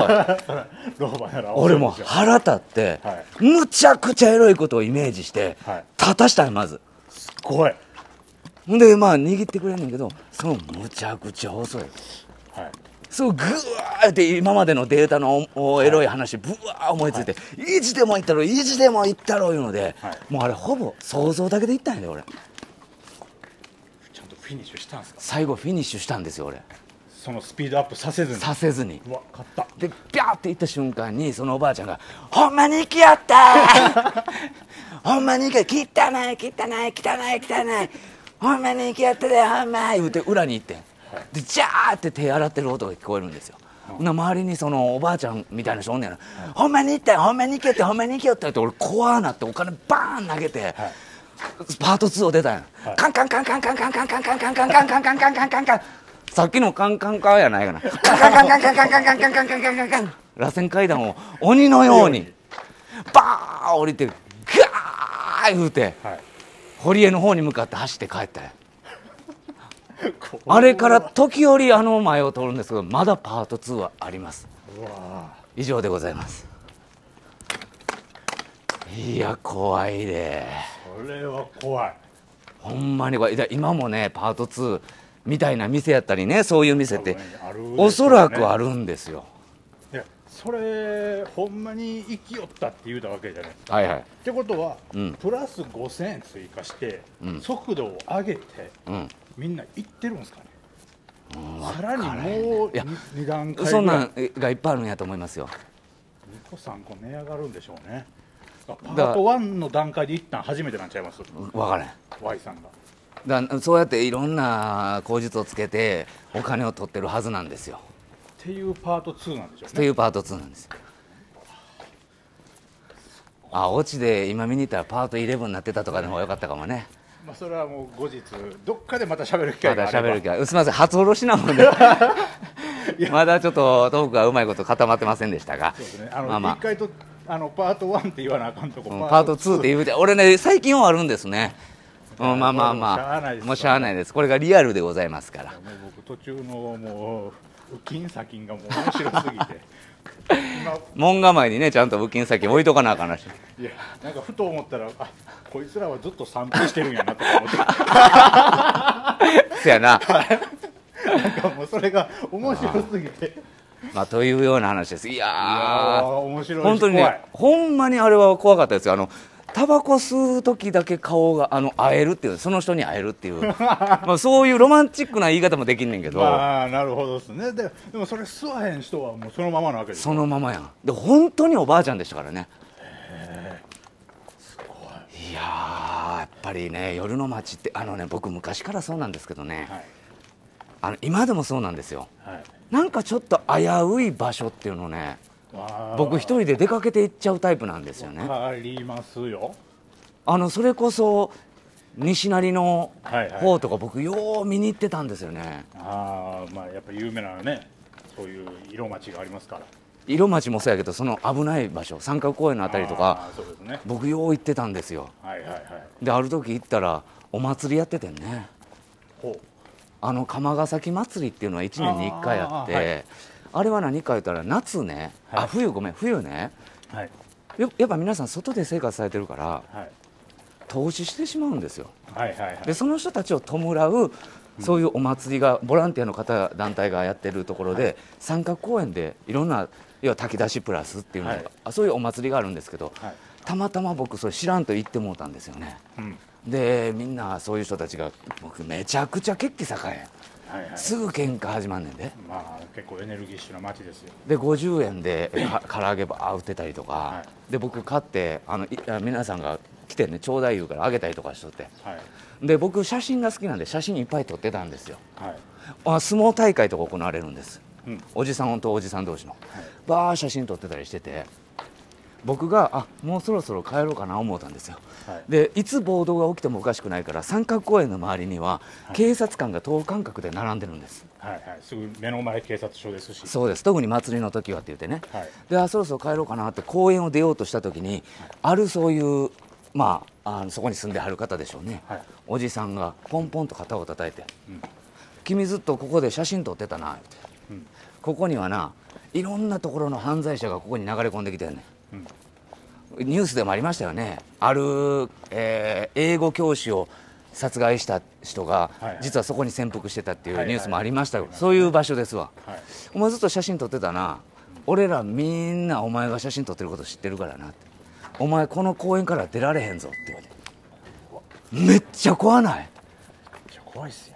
Speaker 2: ーバなら
Speaker 1: 俺も腹立って、
Speaker 2: は
Speaker 1: むちゃくちゃエロいことをイメージして、
Speaker 2: はい。
Speaker 1: 立たしたんやまず。
Speaker 2: 怖い。
Speaker 1: ほんでまあ握ってくれんねんけどそのむちゃくちゃ遅い。
Speaker 2: はい
Speaker 1: そうぐわーって今までのデータのおエロい話ぶわー思いついて、意地でも行ったろ意地でも行ったろいうので、
Speaker 2: はい。
Speaker 1: もうあれほぼ想像だけで行ったんやで俺。
Speaker 2: ちゃんとフィニッシュしたんですか？
Speaker 1: 最後フィニッシュしたんですよ俺。
Speaker 2: そのスピードアップさせずに？
Speaker 1: させずに。
Speaker 2: うわ勝った。
Speaker 1: でピャーって行った瞬間にそのおばあちゃんが「ほんまに行きやったー ほんまに行きや汚い汚い汚い汚いほんまに行きやったでほんま」言うて裏に行ってんでジャーって手洗ってる音が聞こえるんですよ。ほな周りにそのおばあちゃんみたいな人おんねやな「ほんまに行ったよほんまに行けってほんまに行けよ」って言って俺怖なってお金バーン投げて、パート2を出たんや、カンカンカンカンカンカンカンカンカンカンカンカンカンカンカンカンカンカンさっきのカンカンカンやないかなカンカンカンカンカンカンカンカンカンカンカンカンカンカン螺旋階段を鬼のようにバーン降りてガー言うて
Speaker 2: はい
Speaker 1: 堀江の方に向かって走って帰ったんや あれから時折あの前を通るんですけどまだパート2はあります。以上でございます。いや怖いで。
Speaker 2: それは怖い。
Speaker 1: ほんまに怖い。だ今もねパート2みたいな店やったりねそういう店って
Speaker 2: ね。
Speaker 1: おそらくあるんですよ。
Speaker 2: いやそれほんまに生きよったって言うたわけじゃない。
Speaker 1: はいはい。
Speaker 2: ってことは、
Speaker 1: うん。
Speaker 2: プラス5000円追加して、
Speaker 1: うん。
Speaker 2: 速度を上げて
Speaker 1: うん
Speaker 2: みんな行ってるんですかね、さらにもう
Speaker 1: いや
Speaker 2: 2, 段階
Speaker 1: そんなんがいっぱいあるんやと思いますよ。
Speaker 2: 2個3個値上がるんでしょうね。パー
Speaker 1: だ
Speaker 2: ト1の段階で一旦初めてなんちゃいます？
Speaker 1: 分からん。
Speaker 2: Y さんが。
Speaker 1: だそうやっていろんな口実をつけてお金を取ってるはずなんですよ。
Speaker 2: っていうパート2なんでしょう
Speaker 1: と
Speaker 2: ね
Speaker 1: いうパート2なんですよ。あオチで今見に行ったらパート11になってたとかの方が良かったかもね
Speaker 2: まあ、それはもう後日どっかでまた喋る機会
Speaker 1: ま
Speaker 2: があれば。
Speaker 1: だ喋る気はすみません初おろしなもんで まだちょっとトークがうまいこと固まってませんでしたが。
Speaker 2: そうですね。あの、
Speaker 1: まあまあ。
Speaker 2: 一回とあのパート1って言わなあかんとこ、
Speaker 1: うんパート2って言うて俺ね最近はあるんですね、うん、まあまあま
Speaker 2: あ。
Speaker 1: もうしゃあないですこれがリアルでございますから。
Speaker 2: もう僕途中のもう浮金砂金がもう面白すぎて。今
Speaker 1: 門構えにねちゃんと募金先置いとかなあかんなし
Speaker 2: い。やなんかふと思ったらあこいつらはずっと賛否してるんやなとか思って。
Speaker 1: そやな。
Speaker 2: なんかもうそれが面白すぎて。
Speaker 1: まあというような話です。い
Speaker 2: いや
Speaker 1: やー
Speaker 2: ー面白いし
Speaker 1: 本当にねほんまにあれは怖かったですよ。あのタバコ吸う時だけ顔があの会えるっていうその人に会えるっていう。まあそういうロマンチックな言い方もできんねんけど、
Speaker 2: まあなるほどですね。ででもそれ吸わへん人はもうそのままなわけです
Speaker 1: そのままやん。で本当におばあちゃんでしたからね。いやーやっぱりね夜の街ってあのね僕昔からそうなんですけどね、
Speaker 2: はい。
Speaker 1: あの今でもそうなんですよ。
Speaker 2: はい。
Speaker 1: なんかちょっと危うい場所っていうのね僕一人で出かけて行っちゃうタイプなんですよね。
Speaker 2: わかりますよ。
Speaker 1: あのそれこそ西成の方とか僕よう見に行ってたんですよね。
Speaker 2: ああまあやっぱ有名なねそういう色町がありますから。
Speaker 1: 色町もそうやけどその危ない場所三角公園のあたりとか
Speaker 2: あーそうですね。
Speaker 1: 僕よう行ってたんですよ。
Speaker 2: はいはいはい。
Speaker 1: である時行ったらお祭りやっててんね。
Speaker 2: ほう。
Speaker 1: あの釜ヶ崎祭りっていうのは1年に1回あってあ,、
Speaker 2: あ
Speaker 1: れは何か言ったら夏ね、
Speaker 2: はい。
Speaker 1: あ冬ごめん冬ね。
Speaker 2: はい。
Speaker 1: ややっぱ皆さん外で生活されてるから
Speaker 2: はい。
Speaker 1: 投資してしまうんですよ。
Speaker 2: はいはいはい。
Speaker 1: でその人たちを弔うそういうお祭りがボランティアの方団体がやってるところで、三角公園でいろんな要は炊き出しプラスっていうのが、
Speaker 2: はい。
Speaker 1: あそういうお祭りがあるんですけど、
Speaker 2: はい。
Speaker 1: たまたま僕それ知らんと言ってもうたんですよね。
Speaker 2: うん。
Speaker 1: でみんなそういう人たちが僕めちゃくちゃ血気盛んや
Speaker 2: はいはい。
Speaker 1: すぐ喧嘩始まんねんで。
Speaker 2: まあ結構エネルギッシュな街ですよ。
Speaker 1: で50円でか唐揚げばー売ってたりとか、
Speaker 2: は
Speaker 1: で僕買ってあの皆さんが来てねちょうだい言うからあげたりとかしとって。
Speaker 2: はい。
Speaker 1: で僕写真が好きなんで写真いっぱい撮ってたんですよ。
Speaker 2: はい。
Speaker 1: あ相撲大会とか行われるんです。
Speaker 2: うん。
Speaker 1: おじさんとおじさん同士の。
Speaker 2: はい。
Speaker 1: バー写真撮ってたりしてて僕があもうそろそろ帰ろうかな思ったんですよ。
Speaker 2: はい。
Speaker 1: でいつ暴動が起きてもおかしくないから三角公園の周りには警察官が等間隔で並んでるんです。
Speaker 2: はいはい。すぐ目の前警察署ですし。
Speaker 1: そうです。特に祭りの時はって言ってね。
Speaker 2: はい。
Speaker 1: であそろそろ帰ろうかなって公園を出ようとした時にあるそういうまああのそこに住んではる方でしょうね、
Speaker 2: はい。
Speaker 1: おじさんがポンポンと肩を叩いて
Speaker 2: うん「
Speaker 1: 君ずっとここで写真撮ってたな」って。
Speaker 2: うん。
Speaker 1: ここにはないろんなところの犯罪者がここに流れ込んできてるね
Speaker 2: うん
Speaker 1: ニュースでもありましたよね。ある、えー英語教師を殺害した人が実はそこに潜伏してたっていうニュースもありましたよ。そういう場所ですわ。
Speaker 2: はい。
Speaker 1: お前ずっと写真撮ってたな。俺らみんなお前が写真撮ってること知ってるからなって。お前この公園から出られへんぞって言われて。めっちゃ怖ない？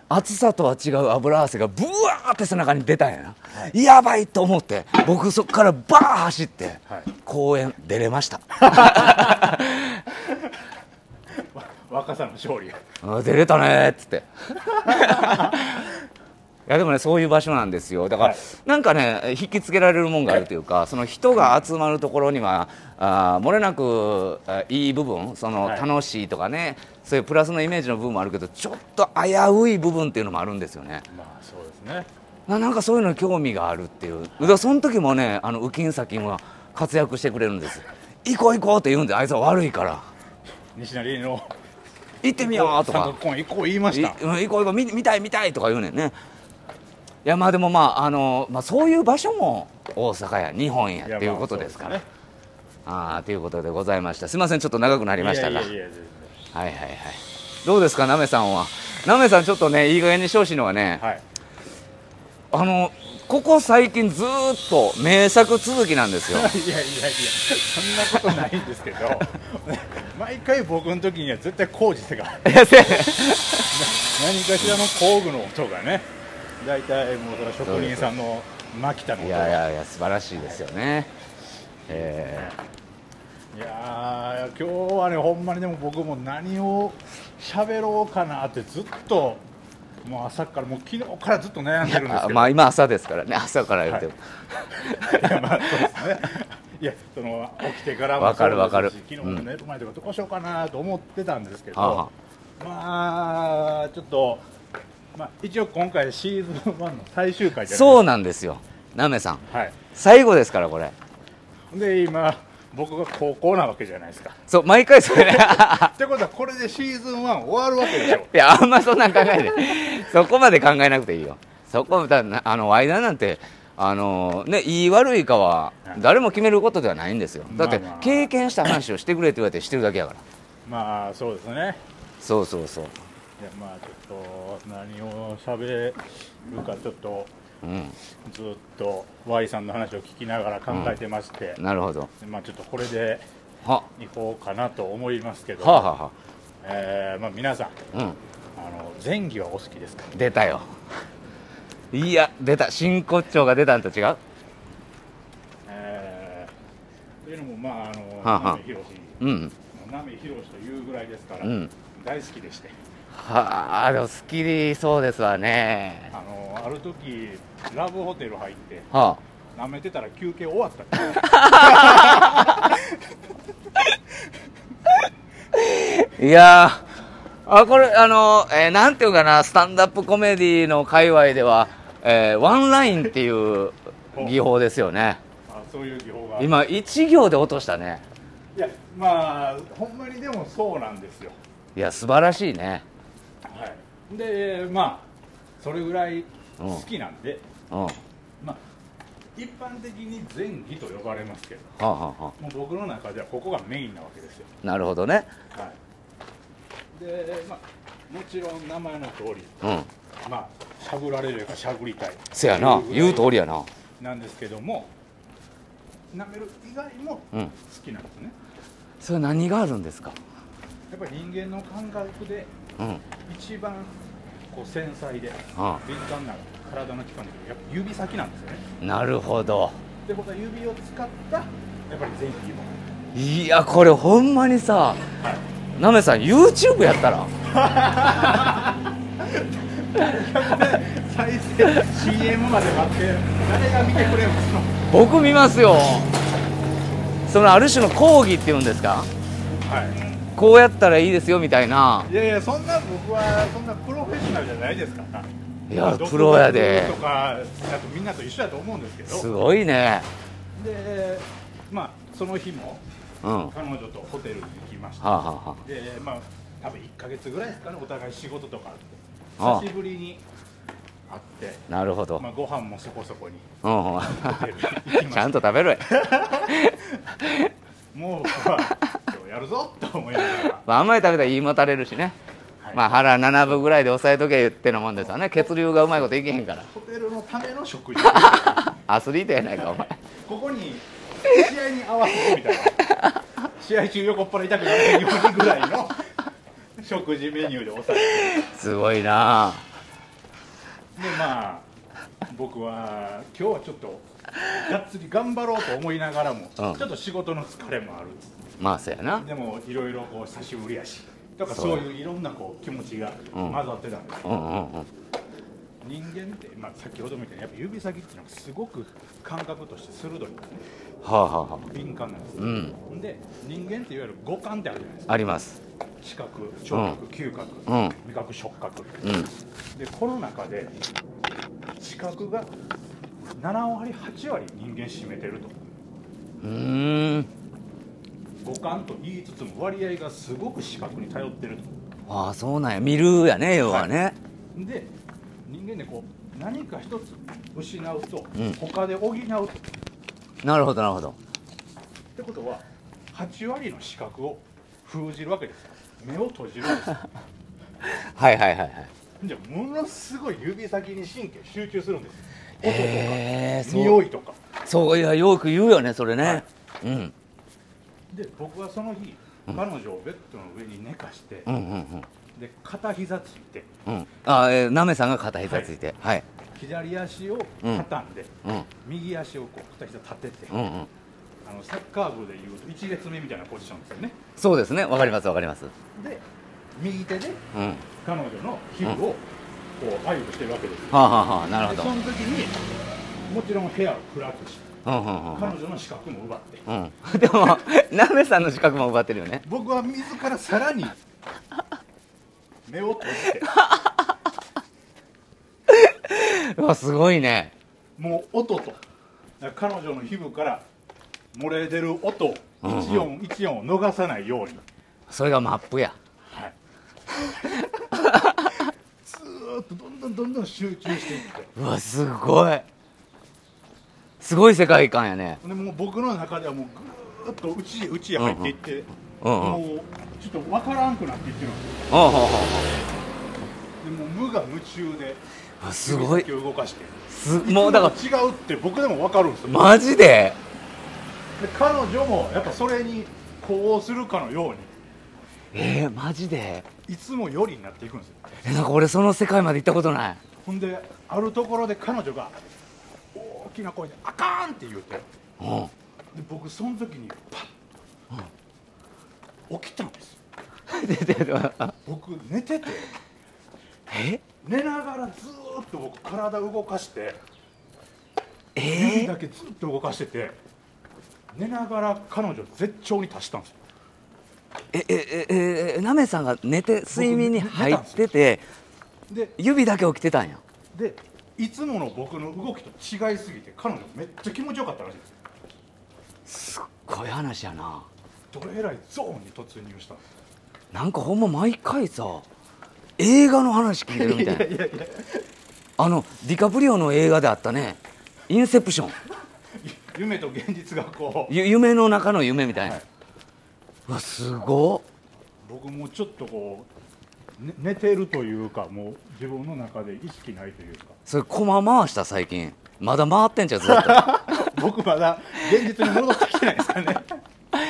Speaker 1: 暑さとは違う油汗がブワーって背中に出たんやな、やばいと思って僕そこからバー走って
Speaker 2: はい。
Speaker 1: 公園出れました。
Speaker 2: 若さの勝利
Speaker 1: あ出れたねーっつって いやでもねそういう場所なんですよ。だから、
Speaker 2: はい。
Speaker 1: なんかね引きつけられるもんがあるというかその人が集まるところにはあー漏れなくあいい部分その
Speaker 2: はい。
Speaker 1: 楽しいとかね、そういうプラスのイメージの部分もあるけどちょっと危うい部分っていうのもあるんですよね。
Speaker 2: まあそうですね。
Speaker 1: ななんかそういうのに興味があるっていう。だからその時もねあのウキンサキンは活躍してくれるんです。行こう行こうって言うんであいつは悪いから。
Speaker 2: 西成の。
Speaker 1: 行ってみようとか。
Speaker 2: 行こう言いました。
Speaker 1: 行こう行こう見見たい見たいとか言うねんねいやまあでもまああの、まあ、そういう場所も大阪や日本やっていうことですから。
Speaker 2: いや
Speaker 1: ああということでございました。すいませんちょっと長くなり
Speaker 2: ま
Speaker 1: したが。はいはいはい。どうですかなめさんは？なめさんちょっとねいい加減にしてほしいのはね、
Speaker 2: 然はい。
Speaker 1: あのここ最近ずーっと名作続きなんですよ。
Speaker 2: いやいやいやそんなことないんですけど。毎回僕の時には絶対工事してから
Speaker 1: いやせ
Speaker 2: 何かしらの工具の音がね大体もうそれは職人さんのマキタの音
Speaker 1: いやいやいや素晴らしいですよね。え
Speaker 2: いやー今日はねほんまにでも僕も何を喋ろうかなってずっともう朝からもう昨日からずっと悩んでるんですけ
Speaker 1: まあ今朝ですからね。朝から言っても、
Speaker 2: い。やまあそうですね。いやその起きてからも
Speaker 1: わかるわかる。
Speaker 2: そうですし昨日も寝る前とかどうしようかなと思ってたんですけど、
Speaker 1: はあ。
Speaker 2: まあちょっと、まあ、一応今回シーズン1の最終回じゃないですか。
Speaker 1: そうなんですよ。なめさん。
Speaker 2: はい。
Speaker 1: 最後ですからこれ。
Speaker 2: で今僕が高校なわけじゃないですか。
Speaker 1: そう毎回それ。ね
Speaker 2: ってことはこれでシーズン1終わるわけでしょ。
Speaker 1: いやあんまそんなん考えてそこまで考えなくていいよ。そこだなあの間なんてあのねいい悪いかは誰も決めることではないんですよ。だって経験した話をしてくれって言われてしてるだけやから。
Speaker 2: まあそうですね。
Speaker 1: そうそうそう。
Speaker 2: いやまあちょっと何を喋るかちょっと
Speaker 1: うん。
Speaker 2: ずっと Y さんの話を聞きながら考えてまして、
Speaker 1: なるほど。
Speaker 2: まあちょっとこれで
Speaker 1: は。
Speaker 2: いこうかなと思いますけど、
Speaker 1: はあ、は
Speaker 2: えーまあ、皆さん
Speaker 1: あ、うん。
Speaker 2: あの前戯はお好きですか？
Speaker 1: 出たよ。いや出た。真骨頂が出たんと違う？
Speaker 2: えーというのもまああの、
Speaker 1: はあはあ。うん。
Speaker 2: なめひろしというぐらいですから、
Speaker 1: うん。
Speaker 2: 大好きでして
Speaker 1: はあでも好きそうですわね。
Speaker 2: あのある時ラブホテル入って
Speaker 1: は
Speaker 2: 舐めてたら休憩終わった。んです
Speaker 1: あいやーあこれあの、えーなんていうかなスタンダップコメディの界隈では、えーワンラインっていう技法ですよね。
Speaker 2: あそういう技法が。
Speaker 1: 今一行で落としたね。
Speaker 2: いやまあほんまにでもそうなんですよ。
Speaker 1: いや素晴らしいね。
Speaker 2: はいでまあそれぐらい好きなんで、
Speaker 1: うん。は
Speaker 2: まあ一般的に前戯と呼ばれますけど
Speaker 1: あ、はあはあ、
Speaker 2: もう僕の中ではここがメインなわけですよ。
Speaker 1: なるほどね。
Speaker 2: はい。でまあもちろん名前の通り
Speaker 1: うん。
Speaker 2: まあしゃぶられるかしゃぶりたい。
Speaker 1: せやな。言う通
Speaker 2: り
Speaker 1: りやな。
Speaker 2: なんですけども舐める以外も
Speaker 1: うん。
Speaker 2: 好きなんですね、
Speaker 1: それ何があるんですか？
Speaker 2: やっぱり人間の感覚で
Speaker 1: うん
Speaker 2: 一番こう繊細で
Speaker 1: あ
Speaker 2: 敏感な体の器官でやっぱ指先なんですよね。
Speaker 1: なるほど。
Speaker 2: で僕は指を使ったやっぱり前戯も。
Speaker 1: いやこれほんまにさなめさん YouTube やったら。
Speaker 2: 再生 CM まで待って誰が見てくれますの？
Speaker 1: 僕見ますよ。そのある種の講義っていうんですか？
Speaker 2: は
Speaker 1: こうやったらいいですよみたいな。い
Speaker 2: いやいやそんな僕はそんなプロフェッショナルじゃないですから。
Speaker 1: いやプロやで。
Speaker 2: とかあとみんなと一緒だと思うんですけど。
Speaker 1: すごいね。
Speaker 2: でまあその日も
Speaker 1: うん。は
Speaker 2: 彼女とホテルに行きました。
Speaker 1: あ、はあは
Speaker 2: でまあ多分1か月ぐらいですかねお互い仕事とか
Speaker 1: ああ
Speaker 2: あ。って久しぶりに会って。
Speaker 1: あ、なるほど、
Speaker 2: まあ、ご飯もそこそこに。
Speaker 1: うん。ち
Speaker 2: た。
Speaker 1: ゃんと食べろや。
Speaker 2: もうやるぞと思いながら。
Speaker 1: まああんまり食べたら言いもたれるしね。
Speaker 2: はい。
Speaker 1: まあ腹7分ぐらいで抑えとけってのもんですよね。血流がうまいこといけへんから。
Speaker 2: ホテルのための食事。
Speaker 1: アスリートやないかお前。
Speaker 2: ここに試合に合わせてみたいな。試合中横っ腹痛くならないようにぐらいの食事メニューで抑え
Speaker 1: すごいな。
Speaker 2: てでまあ僕は今日はちょっとがっつり頑張ろうと思いながらも、ちょっと仕事の疲れもある
Speaker 1: まあそうやな。
Speaker 2: でもいろいろこう久しぶりやし。とか
Speaker 1: そ
Speaker 2: そうういういろんなこう気持ちが混ざってたんです、
Speaker 1: うんうんうん。
Speaker 2: 人間って、まあ、先ほどみたいにやっぱ指先っていうのがすごく感覚として鋭いんですね。
Speaker 1: はあはあはあ。
Speaker 2: 敏感なんです、
Speaker 1: うん。
Speaker 2: で人間っていわゆる五感ってあるじゃないですか。
Speaker 1: あります。
Speaker 2: 視覚聴覚、嗅覚、
Speaker 1: うん。
Speaker 2: 味覚触覚。
Speaker 1: うん。
Speaker 2: でこの中で視覚が7割8割人間占めてると。
Speaker 1: うーん
Speaker 2: 五感と言いつつも割合がすごく視覚に頼ってると。
Speaker 1: ああそうなんや。見るやね要はね、
Speaker 2: で人間でこう何か一つ失うと、
Speaker 1: うん。
Speaker 2: 他で補うと。っ
Speaker 1: なるほどなるほど。
Speaker 2: てことは8割の視覚を封じるわけですよ。目を閉じるわけです。よ
Speaker 1: はいはいはいはい。
Speaker 2: じゃあものすごい指先に神経集中するんです。音とか匂いとか。
Speaker 1: そういやよく言うよねそれね、
Speaker 2: はい。
Speaker 1: うん
Speaker 2: で僕はその日、
Speaker 1: うん。
Speaker 2: 彼女をベッドの上に寝かして、
Speaker 1: うんうん
Speaker 2: で片膝ついて
Speaker 1: うん。うんあえーなめさんが片膝ついて。はい、
Speaker 2: 左足を畳んで、
Speaker 1: うん。
Speaker 2: 右足をこう片膝立てて、
Speaker 1: うんうん。
Speaker 2: あのサッカー部でいうと1列目みたいなポジションですよね。
Speaker 1: そうですね。わかりますわかります。
Speaker 2: で右手で
Speaker 1: うん。
Speaker 2: 彼女の皮膚をこう愛撫してるわけです
Speaker 1: はあはあはあ。なるほど。
Speaker 2: でその時にもちろん部屋を暗くして
Speaker 1: うんうんうん
Speaker 2: 彼女の視覚も奪って。
Speaker 1: うん。でもなめさんの資格も奪ってるよね。
Speaker 2: 僕は自らさらに目を閉じて。
Speaker 1: うわすごいね。
Speaker 2: もう音と彼女の皮膚から漏れ出る音一音一音を逃さないように、
Speaker 1: それがマップや。
Speaker 2: はい、ずーっとどんどんどんどん集中していって。
Speaker 1: うわすごいすごい世界観やね。
Speaker 2: でもう僕の中ではもうぐーっと内へ内へ入っていって、
Speaker 1: うんうん。
Speaker 2: もうちょっとわからんくなっていってるんですよ
Speaker 1: ほうほうほう
Speaker 2: でもう無我夢中で
Speaker 1: あすごい。
Speaker 2: 動かして。
Speaker 1: すもうだから
Speaker 2: 違うって僕でも分かるんですよ、
Speaker 1: マジで？
Speaker 2: で彼女もやっぱそれに呼応するかのように。
Speaker 1: えー、マジで？
Speaker 2: いつもよりになっていくんですよ。
Speaker 1: えなんか俺その世界まで行ったことない。
Speaker 2: ほんであるところで彼女が大きな声で「あかん!」って言うて。で
Speaker 1: うん。
Speaker 2: 僕その時にパッ、起きたんですよ。僕寝てて
Speaker 1: え
Speaker 2: 寝ながらずーっと僕体動かして
Speaker 1: えー、
Speaker 2: 指だけずっと動かしてて寝ながら彼女絶頂に達したんですよ
Speaker 1: えええええなめさんが寝て睡眠に入ってて
Speaker 2: で
Speaker 1: 指だけ起きてたんや
Speaker 2: でいつもの僕の動きと違いすぎて彼女めっちゃ気持ちよかったらしいです。
Speaker 1: すっごい話やな。
Speaker 2: どれえらいゾーンに突入したんです
Speaker 1: なんかほんま毎回さ映画の話聞いてるみたいな。
Speaker 2: いやいや
Speaker 1: あのディカプリオの映画であったね「インセプション。
Speaker 2: 夢と現実がこ」う。
Speaker 1: ゆ夢の中の夢みたいな、
Speaker 2: はい。う
Speaker 1: わすごっ。
Speaker 2: 僕もちょっとこう、ね寝てるというかもう自分の中で意識ないというか。
Speaker 1: それ駒回した最近。まだ回ってんじゃんずっと。
Speaker 2: 僕まだ現実に戻ってきてないですからね。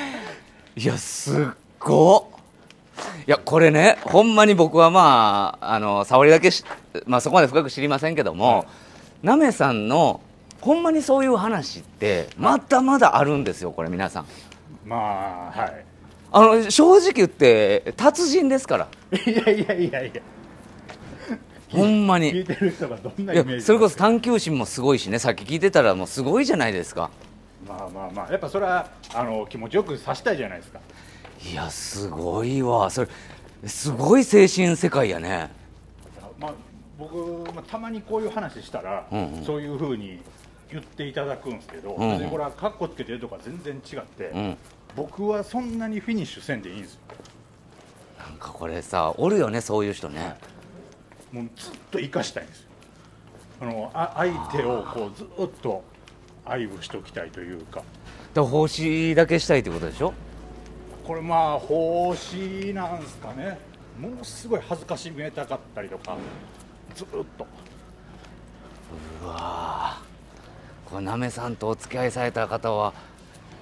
Speaker 1: いやすっごっ。いやこれねほんまに僕はまああの沙織だけし、まあ、そこまで深く知りませんけども、
Speaker 2: はい。
Speaker 1: なめさんのほんまにそういう話ってまだまだあるんですよこれ皆さん。
Speaker 2: まあはい
Speaker 1: あの正直言って達人ですから。
Speaker 2: いやいやいやいや。
Speaker 1: ほんまに。
Speaker 2: 聞いてる人がどんないイメージ
Speaker 1: やそれこそ探求心もすごいしね。さっき聞いてたらもうすごいじゃないですか。
Speaker 2: まあまあまあ。やっぱそれはあの気持ちよくさしたいじゃないですか。
Speaker 1: いやすごいわ。それすごい精神世界やね。
Speaker 2: まあ僕、まあ、たまにこういう話したら、
Speaker 1: うんうん。
Speaker 2: そういうふうに言っていただくんですけど、
Speaker 1: うんうん。
Speaker 2: でこれはカッコつけてるとか全然違って、
Speaker 1: うん
Speaker 2: 僕はそんなにフィニッシュせんでいいんですよ。
Speaker 1: なんかこれさおるよねそういう人ね、
Speaker 2: もうずっと生かしたいんですよ。あのあ相手をこうずっと愛撫しておきたいというか。
Speaker 1: で奉仕だけしたいってことでしょ？
Speaker 2: これまあ奉仕なんすかね。ものすごい恥ずかしめたかったりとか。ずっと。
Speaker 1: うわー。これなめさんとお付き合いされた方は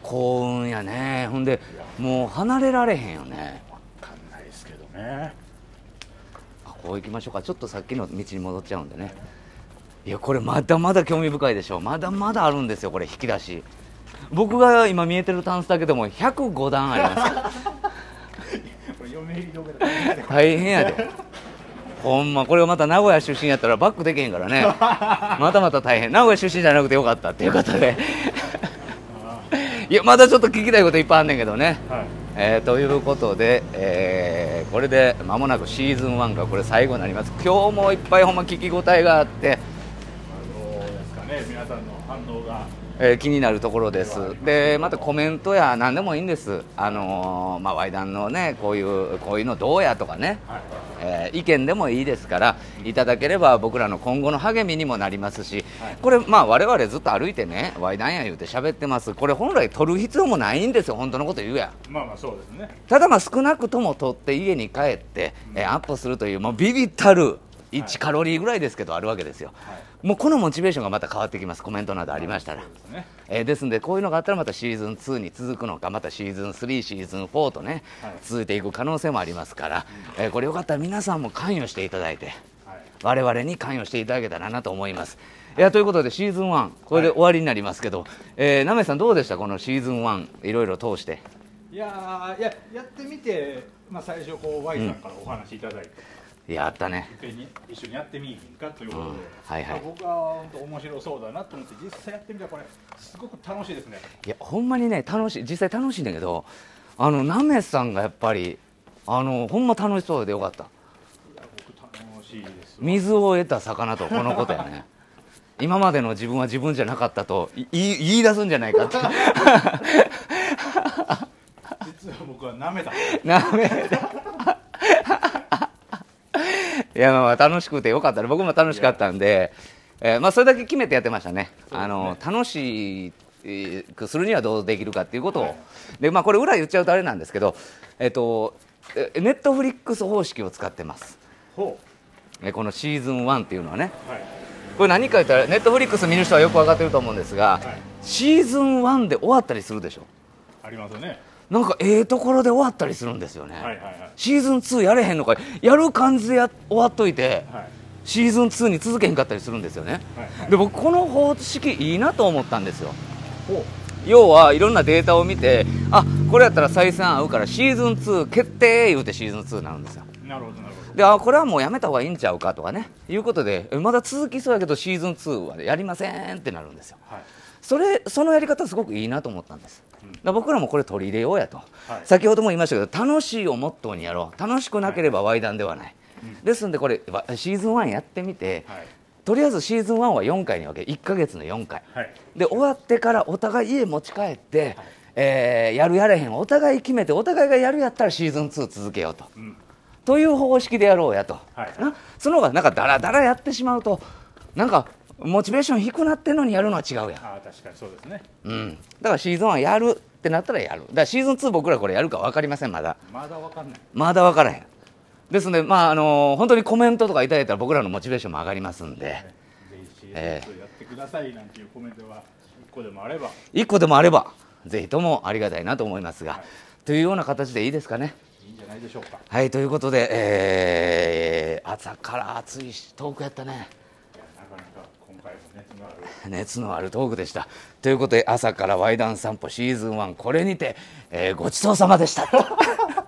Speaker 1: 幸運やね。ほんでもう離れられへんよね。
Speaker 2: わかんないですけどね。
Speaker 1: あこう行きましょうか。ちょっとさっきの道に戻っちゃうんでね。いやこれまだまだ興味深いでしょまだまだあるんですよこれ引き出し。僕が今見えてるタンスだけでも105段あります。大変やで。ほんまこれがまた名古屋出身やったらバックできへんからね。またまた大変。名古屋出身じゃなくてよかったっていうことでいやまだちょっと聞きたいこといっぱいあんねんけどね。
Speaker 2: はい。
Speaker 1: えーということで、えーこれで間もなくシーズン1がこれ最後になります。今日もいっぱいほんま聞き応えがあって、
Speaker 2: どうですかね皆さんの反応が
Speaker 1: えー気になるところです。でまたコメントや何でもいいんです。あのーまあワイダンのねこういうこういうのどうやとかね。
Speaker 2: はい
Speaker 1: えー意見でもいいですからいただければ僕らの今後の励みにもなりますし、
Speaker 2: はい。
Speaker 1: これまあ我々ずっと歩いてねワイダンや言うて喋ってます。これ本来取る必要もないんですよ。本当のこと言うや。
Speaker 2: まあまあそうですね。
Speaker 1: ただまあ少なくとも取って家に帰って、えーアップするというもうビビったる1カロリーぐらいですけどあるわけですよ、
Speaker 2: はい
Speaker 1: もうこのモチベーションがまた変わってきます。コメントなどありましたら、
Speaker 2: ね。
Speaker 1: えーですんでこういうのがあったらまたシーズン2に続くのかまたシーズン3シーズン4とね、
Speaker 2: はい。
Speaker 1: 続いていく可能性もありますから、えーこれよかったら皆さんも関与していただいて
Speaker 2: はい。
Speaker 1: 我々に関与していただけたらなと思います。い。やということでシーズン1これで終わりになりますけど、えーなめさんどうでした？このシーズン1いろいろ通して。
Speaker 2: いやーいややってみて、まあ、最初こう Y さんからお話いただいて、
Speaker 1: やったね。
Speaker 2: 一緒にやってみいひんかということで、
Speaker 1: うん。はいはい。
Speaker 2: まあ僕は本当面白そうだなと思って実際やってみたらこれすごく楽しいですね。
Speaker 1: いやほんまにね楽しい。実際楽しいんだけどあのなめさんがやっぱりあのほんま楽しそうでよかった。
Speaker 2: 楽しいですわ。
Speaker 1: 水を得た魚とこのことやね。今までの自分は自分じゃなかったとい言い出すんじゃないかって。
Speaker 2: 実は僕は舐めた。
Speaker 1: なめいやまあまあ楽しくてよかったね。僕も楽しかったんで、えーまあ、それだけ決めてやってましたね。あの楽しくするにはどうできるかっていうことを、
Speaker 2: はい
Speaker 1: でまあ、これ裏言っちゃうとあれなんですけど、えっとえネットフリックス方式を使ってます。
Speaker 2: ほ
Speaker 1: えこのシーズン1っていうのはね。
Speaker 2: うはい。
Speaker 1: これ何か言ったらネットフリックス見る人はよく分かってると思うんですが、
Speaker 2: はい。
Speaker 1: シーズン1で終わったりするでしょ。
Speaker 2: ありますよね
Speaker 1: なんかええところで終わったりするんですよね、
Speaker 2: はいはいはい。
Speaker 1: シーズン2やれへんのかやる感じでや終わっといて
Speaker 2: はい。
Speaker 1: シーズン2に続けへんかったりするんですよね、
Speaker 2: はいはい。
Speaker 1: で僕この方式いいなと思ったんですよ。
Speaker 2: ほ
Speaker 1: 要はいろんなデータを見てあこれやったら採算合うからシーズン2決定言うてシーズン2になるんですよ。
Speaker 2: うなるほどなるほど。
Speaker 1: であこれはもうやめた方がいいんちゃうかとかねいうことでえまだ続きそうやけどシーズン2はやりませんってなるんですよ。
Speaker 2: はい
Speaker 1: それそのやり方すごくいいなと思ったんです、ら僕らもこれ取り入れようやと、
Speaker 2: はい。
Speaker 1: 先ほども言いましたけど楽しいをモットーにやろ。う楽しくなければワイダンではない、
Speaker 2: うん。
Speaker 1: ですんでこれわシーズン1やってみて、
Speaker 2: はい。
Speaker 1: とりあえずシーズン1は4回に分け1ヶ月の4回。
Speaker 2: はい。
Speaker 1: で終わってからお互い家持ち帰って、えーやるやれへんお互い決めてお互いがやるやったらシーズン2続けようと。
Speaker 2: うん。
Speaker 1: という方式でやろうやと、
Speaker 2: はい。
Speaker 1: な？その方がなんかダラダラやってしまうとなんかモチベーション低くなってんのにやるのは違うやん。
Speaker 2: ああ確かにそうですね。
Speaker 1: うん、だからシーズン1やるってなったらやる。だからシーズン2僕らこれやるか分かりませんまだ。
Speaker 2: まだわかんない。
Speaker 1: まだ分からへん。ですのでまああの本当にコメントとかいただいたら僕らのモチベーションも上がりますんで。
Speaker 2: ぜひシーズン2やってくださいなんていうコメントが一個でもあれば。
Speaker 1: 1個でもあればぜひともありがたいなと思いますが、
Speaker 2: はい。
Speaker 1: というような形でいいですかね。
Speaker 2: いいんじゃないでしょうか。
Speaker 1: はいということで、えー朝から熱いしトークやったね
Speaker 2: いやなかなか今回も熱のある
Speaker 1: 熱のあるトークでした。ということで朝からワイダン散歩シーズン1これにて、えーごちそうさまでした。